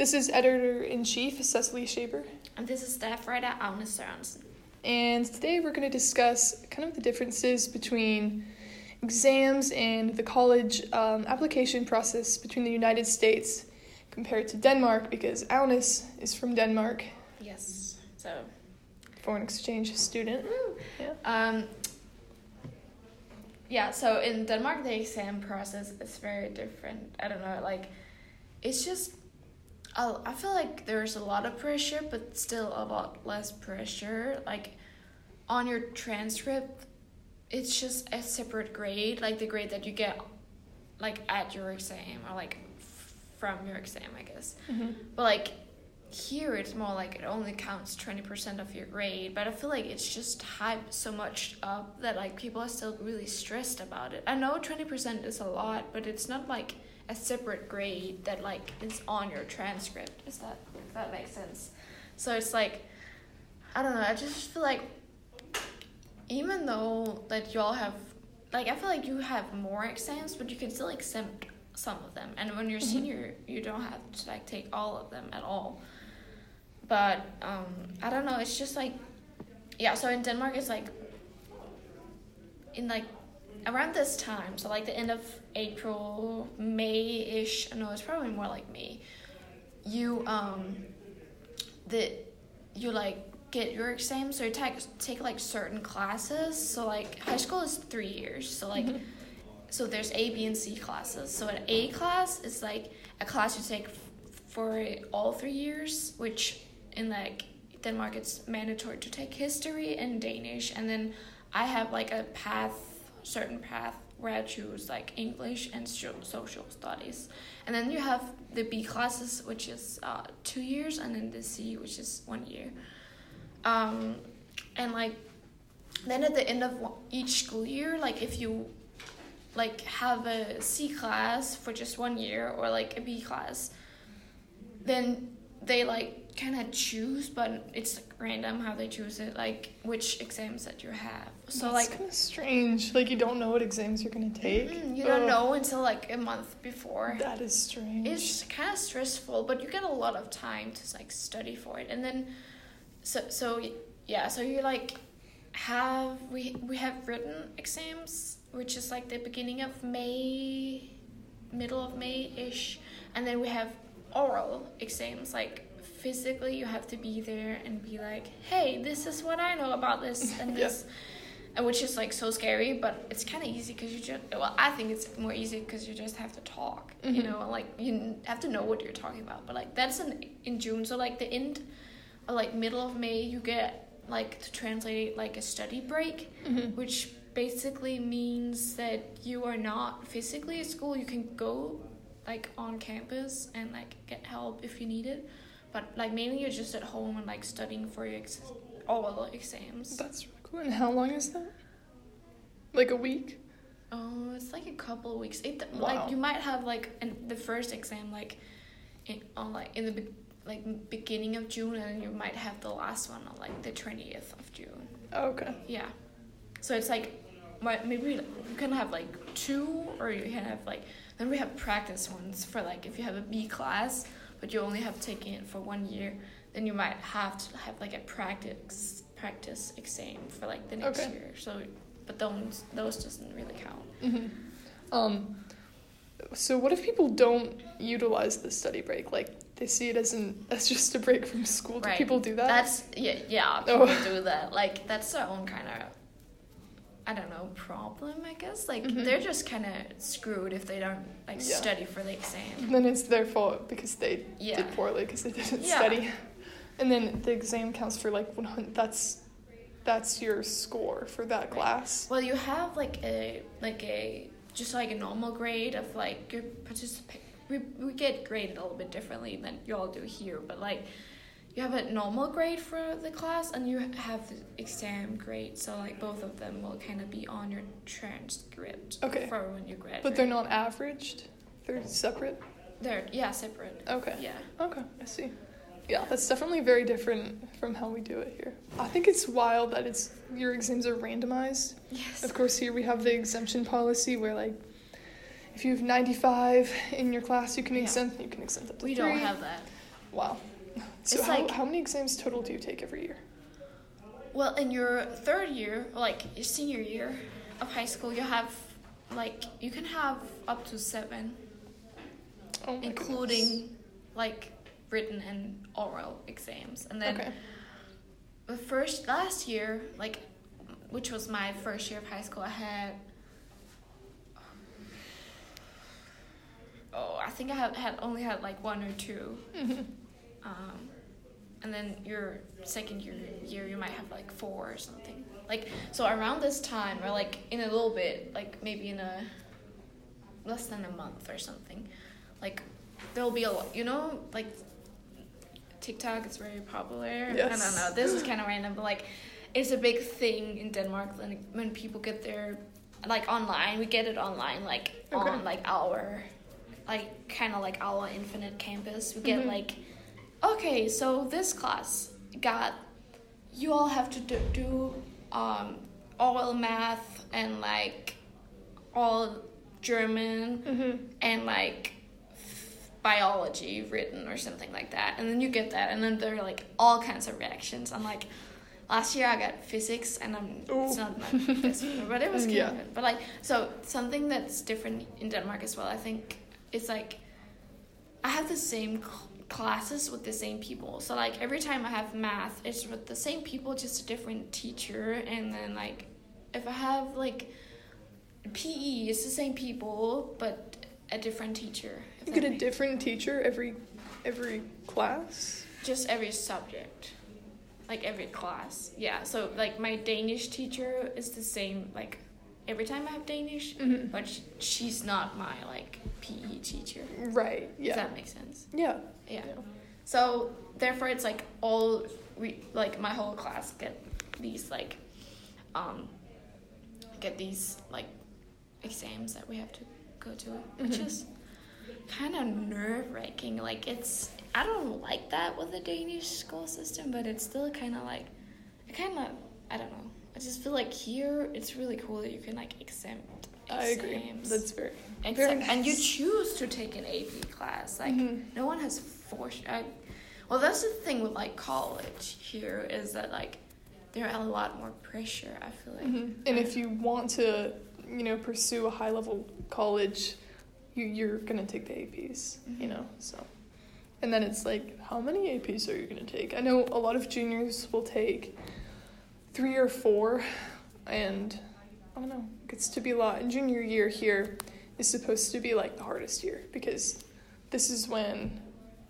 This is editor in chief Cecily Shaber, And this is staff writer Agnes Sørensen. and today we're going to discuss kind of the differences between exams and the college um, application process between the United States compared to Denmark because Agnes is from Denmark, Yes. So, foreign exchange student. Yeah. um, yeah, so in Denmark, the exam process is very different. I don't know, like, it's just, I, I feel like there's a lot of pressure, but still a lot less pressure. Like, on your transcript, it's just a separate grade, like the grade that you get, like, at your exam, or like f- from your exam, I guess. Mhm. But like here it's more like it only counts 20% of your grade but i feel like it's just hyped so much up that like people are still really stressed about it i know 20% is a lot but it's not like a separate grade that like is on your transcript. Is that if that makes sense. So it's like i don't know i just feel like even though that y'all have like i feel like you have more exams but you can still exempt some of them. And when you're Mhm. senior you don't have to like take all of them at all. But um i don't know it's just like yeah so in denmark it's like in like around this time so like the end of april may-ish no it's probably more like may you um that you like get your exams so you take take like certain classes so like high school is three years so like Mhm. so there's A, B, and C classes. So an A class is like a class you take for all three years, which in like Denmark it's mandatory to take history and Danish, and then I have like a path, certain path where I choose like English and social studies, and then you have the B classes, which is uh, two years, and then the C, which is one year. Um, and like then at the end of each school year, like if you like have a C class for just one year or like a B class, then they like kind of choose, but it's like, random how they choose it, like which exams that you have. So That's like kind of strange. Like you don't know what exams you're gonna take. you don't Ugh, know until like a month before. That is strange. It's kind of stressful, but you get a lot of time to like study for it, and then so so yeah, so you like have we we have written exams, which is like the beginning of May, middle of May ish, and then we have oral exams like physically you have to be there and be like hey this is what i know about this and Yeah. this and which is like so scary but it's kind of easy because you just well i think it's more easy because you just have to talk you Mhm. know like you have to know what you're talking about but like that's in in june so like the end or like middle of may you get like to translate like a study break Mhm. which basically means that you are not physically at school you can go like on campus and like get help if you need it but like mainly you're just at home and like studying for your ex- oral exams That's really cool. And how long is that? Like a week? Oh, it's like a couple of weeks. It Wow. like you might have like in the first exam like in on like in the be- like beginning of June, and then you might have the last one on like the twentieth of June. Okay. Yeah, so it's like maybe you can have like two, or you can have like then we have practice ones for like if you have a B class, but you only have taken it for one year, then you might have to have like a practice practice exam for like the next Okay. year. So, but those those doesn't really count. hmm Um, so what if people don't utilize the study break? Like they see it as an as just a break from school. Do people do that? That's yeah, yeah. Oh. Do that. Like that's their own kind of, I don't know, problem. I guess like Mhm. they're just kind of screwed if they don't like Yeah. study for the exam. then it's their fault because they Yeah. did poorly because they didn't Yeah. study. And then the exam counts for like 100. That's that's your score for that class. Well, you have like a like a just like a normal grade of like your participate. We we get graded a little bit differently than you all do here, but like. You have a normal grade for the class, and you have the exam grade. So like both of them will kind of be on your transcript Okay. for when you graduate. But they're not averaged. They're separate. They're yeah separate. Okay. Yeah. Okay, I see. Yeah, that's definitely very different from how we do it here. I think it's wild that it's your exams are randomized. Yes. Of course, here we have the exemption policy where like if you have 95 in your class, you can Yeah. exempt you can exempt up to We three. don't have that. Wow. So It's how, like- how many exams total do you take every year? Well, in your third year, like your senior year of high school, you have like you can have up to seven, Oh including like written and oral exams, and then. Okay. the first last year, like which was my first year of high school, I had oh I think I had, had only had like one or two, Mhm. Um, and then your second year year you might have like four or something. Like so around this time or like in a little bit, like maybe in a less than a month or something, like there'll be a lot. You know, like TikTok is very popular. Yes. I don't know. This is kind of random, but like it's a big thing in Denmark when when people get their like online. We get it online, like Okay. on like our like kind of like our infinite campus. We get Mhm. like okay, so this class got you all have to do, do um all math and like all German Mhm. and like biology written or something like that and then you get that and then there are like all kinds of reactions i'm like last year i got physics and i'm it's not my best but it was kind Yeah. but like so something that's different in denmark as well i think it's like i have the same cl- classes with the same people. So like every time i have math it's with the same people just a different teacher. And then like if i have like pe it's the same people but a different teacher You get a different teacher every every class. just every subject. Like every class. Yeah so like my danish teacher is the same like every time i have danish Mhm. but sh- she's not my like pe teacher Right. does that make sense Yeah. yeah so therefore it's like all we like my whole class get these like um get these like exams that we have to go to which Mhm. is kind of nerve wracking like it's i don't like that with the danish school system but it's still kind of like i kind of i don't know i just feel like here it's really cool that you can like exempt Exams. I agree. That's very. Except, very and you choose to take an AP class. Like Mhm. no one has forced. I, well, that's the thing with like college here is that like there are a lot more pressure. I feel like. Mhm. And if you want to, you know, pursue a high level college, you you're gonna take the APs. You Mhm. know, so. And then it's like, how many APs are you gonna take? I know a lot of juniors will take three or four, and I don't know, it gets to be a lot. And junior year here is supposed to be like the hardest year because this is when,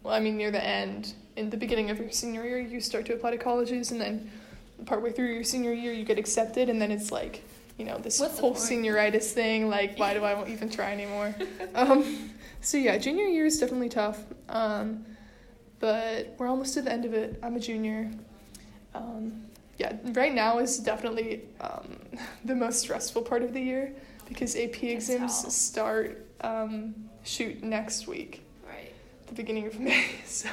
well, I mean, near the end, in the beginning of your senior year, you start to apply to colleges, and then partway through your senior year, you get accepted, and then it's like, you know, this What's whole senioritis thing. Like, why do I even try anymore? um, so yeah, junior year is definitely tough. Um, but we're almost to the end of it. I'm a junior. Um, yeah, right now is definitely um, the most stressful part of the year because AP exams tell. start um, shoot next week, Right. the beginning of May. So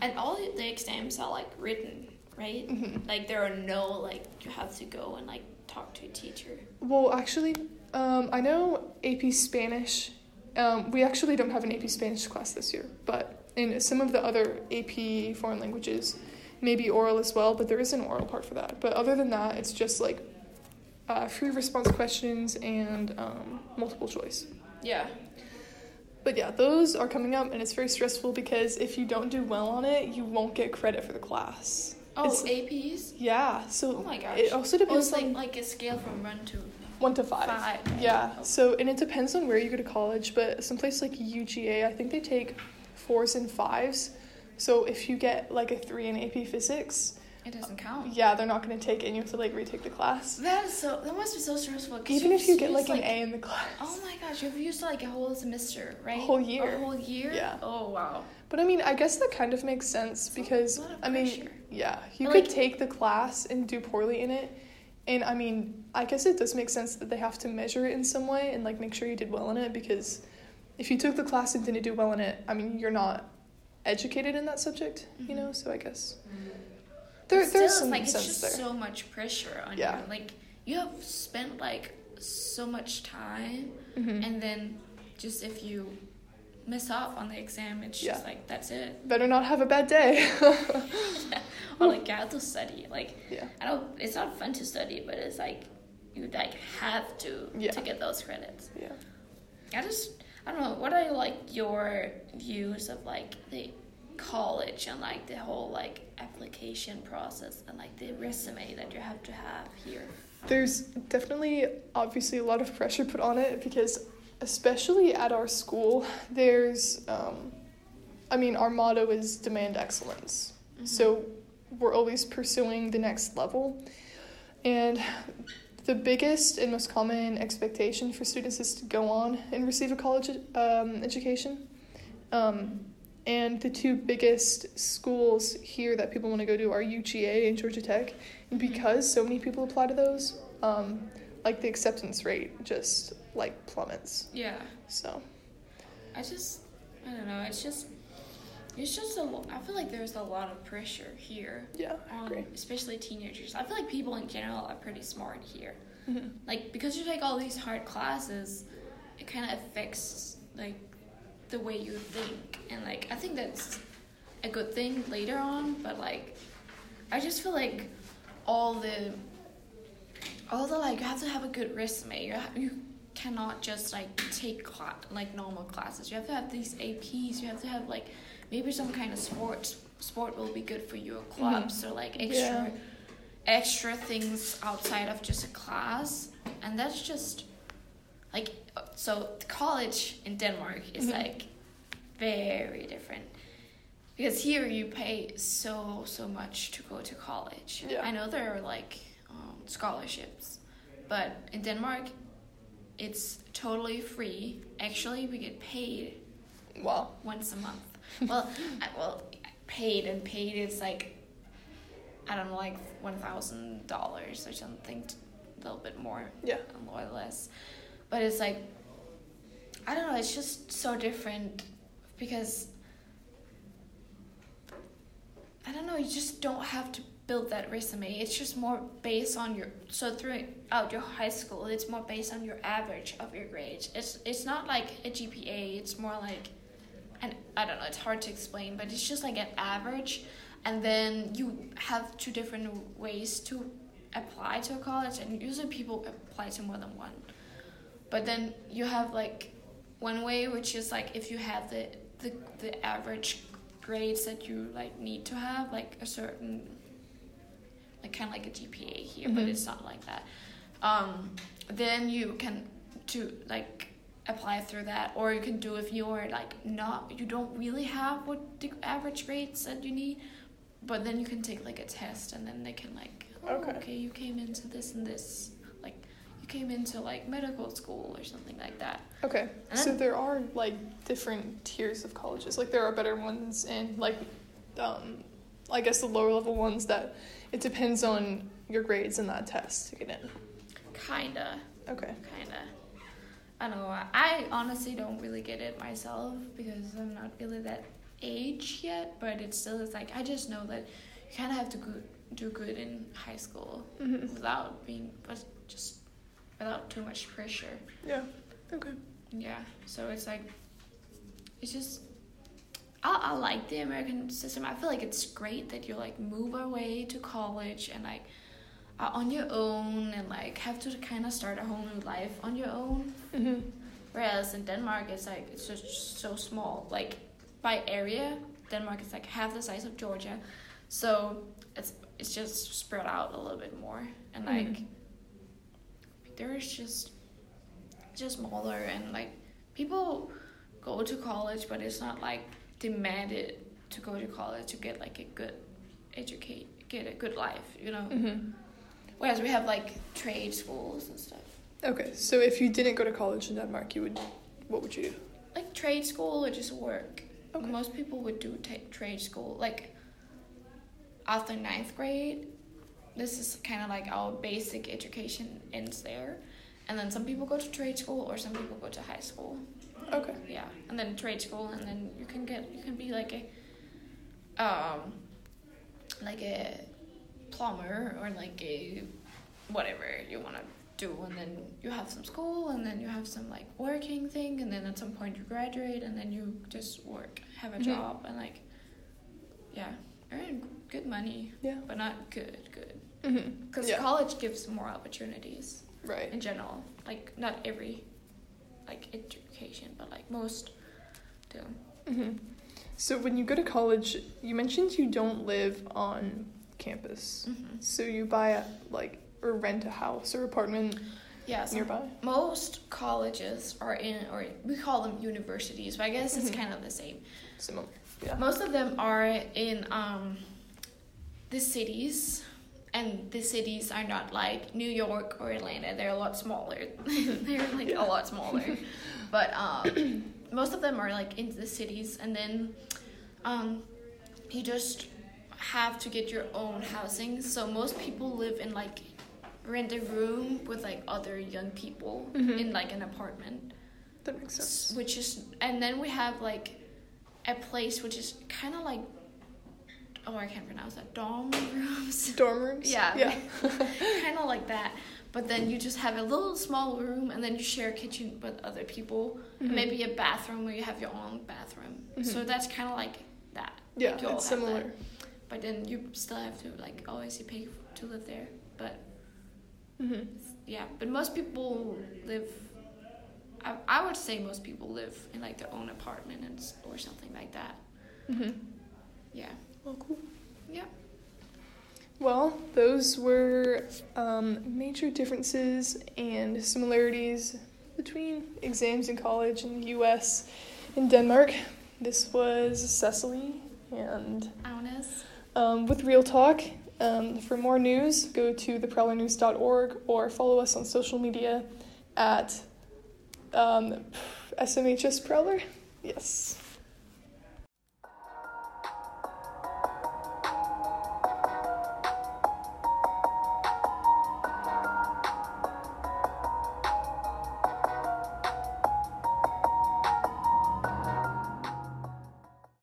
And all the exams are like written, right? mhm. Like there are no like you have to go and like talk to a teacher. well, actually, um, I know AP Spanish. Um, we actually don't have an AP Spanish class this year, but in some of the other AP foreign languages, maybe oral as well. But there is an oral part for that. But other than that, it's just like uh, free response questions and um, multiple choice. Yeah. But yeah, those are coming up, and it's very stressful because if you don't do well on it, you won't get credit for the class. Oh, It's- APs. Yeah, so Oh my gosh. it also Oh, depends it's like on like a scale from one to one to five. five. Yeah, Oh. so and it depends on where you go to college, but some place like UGA, I think they take fours and fives. So if you get like a three in AP Physics, It doesn't count. yeah, they're not gonna take it, and you have to like retake the class. That is so. That must be so stressful. Even if you get used, like an A in the class. Oh my gosh, you've used like a whole semester, right? whole year. A whole year. Yeah. Oh wow. But I mean, I guess that kind of makes sense It's because I mean, yeah, you But, could like- take the class and do poorly in it. And I mean, I guess it does make sense that they have to measure it in some way and like make sure you did well in it because if you took the class and didn't do well in it, I mean, you're not educated in that subject, you Mhm. know? So I guess there But still, there's some like it's just there. so much pressure on Yeah. you. Like you have spent like so much time, Mhm. and then just if you miss up on the exam, it's just like that's it. Better not have a bad day. or like you have to study. Like yeah. I don't. It's not fun to study, but it's like you like have to Yeah. to get those credits. Yeah. I just I don't know. What are like your views of like the college and like the whole like application process and like the resume that you have to have here? There's definitely obviously a lot of pressure put on it because, especially at our school, there's, um, I mean, our motto is demand excellence. So we're always pursuing the next level. And the biggest and most common expectation for students is to go on and receive a college um, education. Um, and the two biggest schools here that people want to go to are UGA and Georgia Tech. And because so many people apply to those, um, like the acceptance rate just like plummets. Yeah. So I just, I don't know. It's just, it's just a. I feel like there's a lot of pressure here yeah, I on, agree. especially teenagers. I feel like people in general are pretty smart here. Mhm. Like because you take all these hard classes, it kind of affects like the way you think, and like I think that's a good thing later on. But like, I just feel like all the, all the like you have to have a good resume. You ha- you cannot just like take cla- like normal classes. You have to have these APs. You have to have like maybe some kind of sports. Sport will be good for your clubs or like extra Yeah. extra things outside of just a class and that's just like so college in denmark is Mhm. like very different because here you pay so so much to go to college Yeah. i know there are like um, scholarships but in denmark it's totally free actually we get paid Wow. once a month. well, I, well, paid and paid is like I don't know, like one thousand dollars or something, a little bit more, Yeah. a little less. But it's like I don't know. It's just so different because I don't know. You just don't have to build that resume. It's just more based on your so throughout your high school. It's more based on your average of your grades. It's it's not like a GPA. It's more like and I don't know, it's hard to explain, but it's just like an average, and then you have two different ways to apply to a college, and usually people apply to more than one. But then you have like one way, which is like if you have the the, the average grades that you like need to have, like a certain, like kind of like a GPA here, but Mhm. it's not like that. Um, then you can to like apply through that or you can do if you're like not you don't really have what the average grades that you need but then you can take like a test and then they can like oh, Okay. okay you came into this and this like you came into like medical school or something like that Okay. And So there are like different tiers of colleges. Like there are better ones and like um I guess the lower level ones that it depends on your grades in that test to get in. kinda Okay. kinda I don't know I honestly don't really get it myself because I'm not really that age yet but it still is like I just know that you kind of have to go, do good in high school Mhm. without being but just without too much pressure Yeah. Okay. yeah so it's like it's just I, I like the american system i feel like it's great that you like move away to college and like are on your own and like have to kind of start a whole new life on your own Mhm. whereas in denmark it's like it's just so small like by area denmark is like half the size of georgia so it's it's just spread out a little bit more and like Mhm. there's just just smaller and like people go to college but it's not like demanded to go to college to get like a good educate get a good life you know Mhm. Whereas we have like trade schools and stuff Okay. So if you didn't go to college in Denmark, you would what would you do? like trade school or just work Okay. most people would do ta- trade school like after ninth grade this is kind of like our basic education ends there and then some people go to trade school or some people go to high school Okay. yeah and then trade school and then you can get you can be like a um like a plumber or like a whatever you want to do, and then you have some school, and then you have some like working thing, and then at some point you graduate, and then you just work, have a Mhm. job, and like, yeah, earn good money, Yeah. but not good, good. Mm-hmm. Because Yeah. college gives more opportunities Right. in general. Like not every, like education, but like most do. hmm So when you go to college, you mentioned you don't live on campus. Mm-hmm. So you buy a like or rent a house or apartment Yeah. So nearby. most colleges are in, or we call them universities, but I guess it's Mhm. kind of the same. Similar. Yeah. Most of them are in um, the cities, and the cities are not like New York or Atlanta. They're a lot smaller. They're like Yeah. a lot smaller. but um, most of them are like in the cities, and then um, you just have to get your own housing. So most people live in like rent a room with like other young people Mhm. in like an apartment That makes sense. which is and then we have like a place which is kind of like oh i can't pronounce that dorm rooms Dorm rooms. Yeah. Yeah. kind of like that but then you just have a little small room and then you share a kitchen with other people Mhm. maybe a bathroom where you have your own bathroom so Mhm. that's kind of like that Yeah. It's similar. that. But then you still have to like always pay to live there but hmm yeah but most people live I, I would say most people live in like their own apartment and, s- or something like that hmm yeah Well, cool. yeah Well, those were um, major differences and similarities between exams in college in the U.S. and Denmark. This was Cecily, and Agnes. Um, with Real Talk. Um, for more news, go to theprowlernews.org or follow us on social media at um, SMHS Prowler. Yes.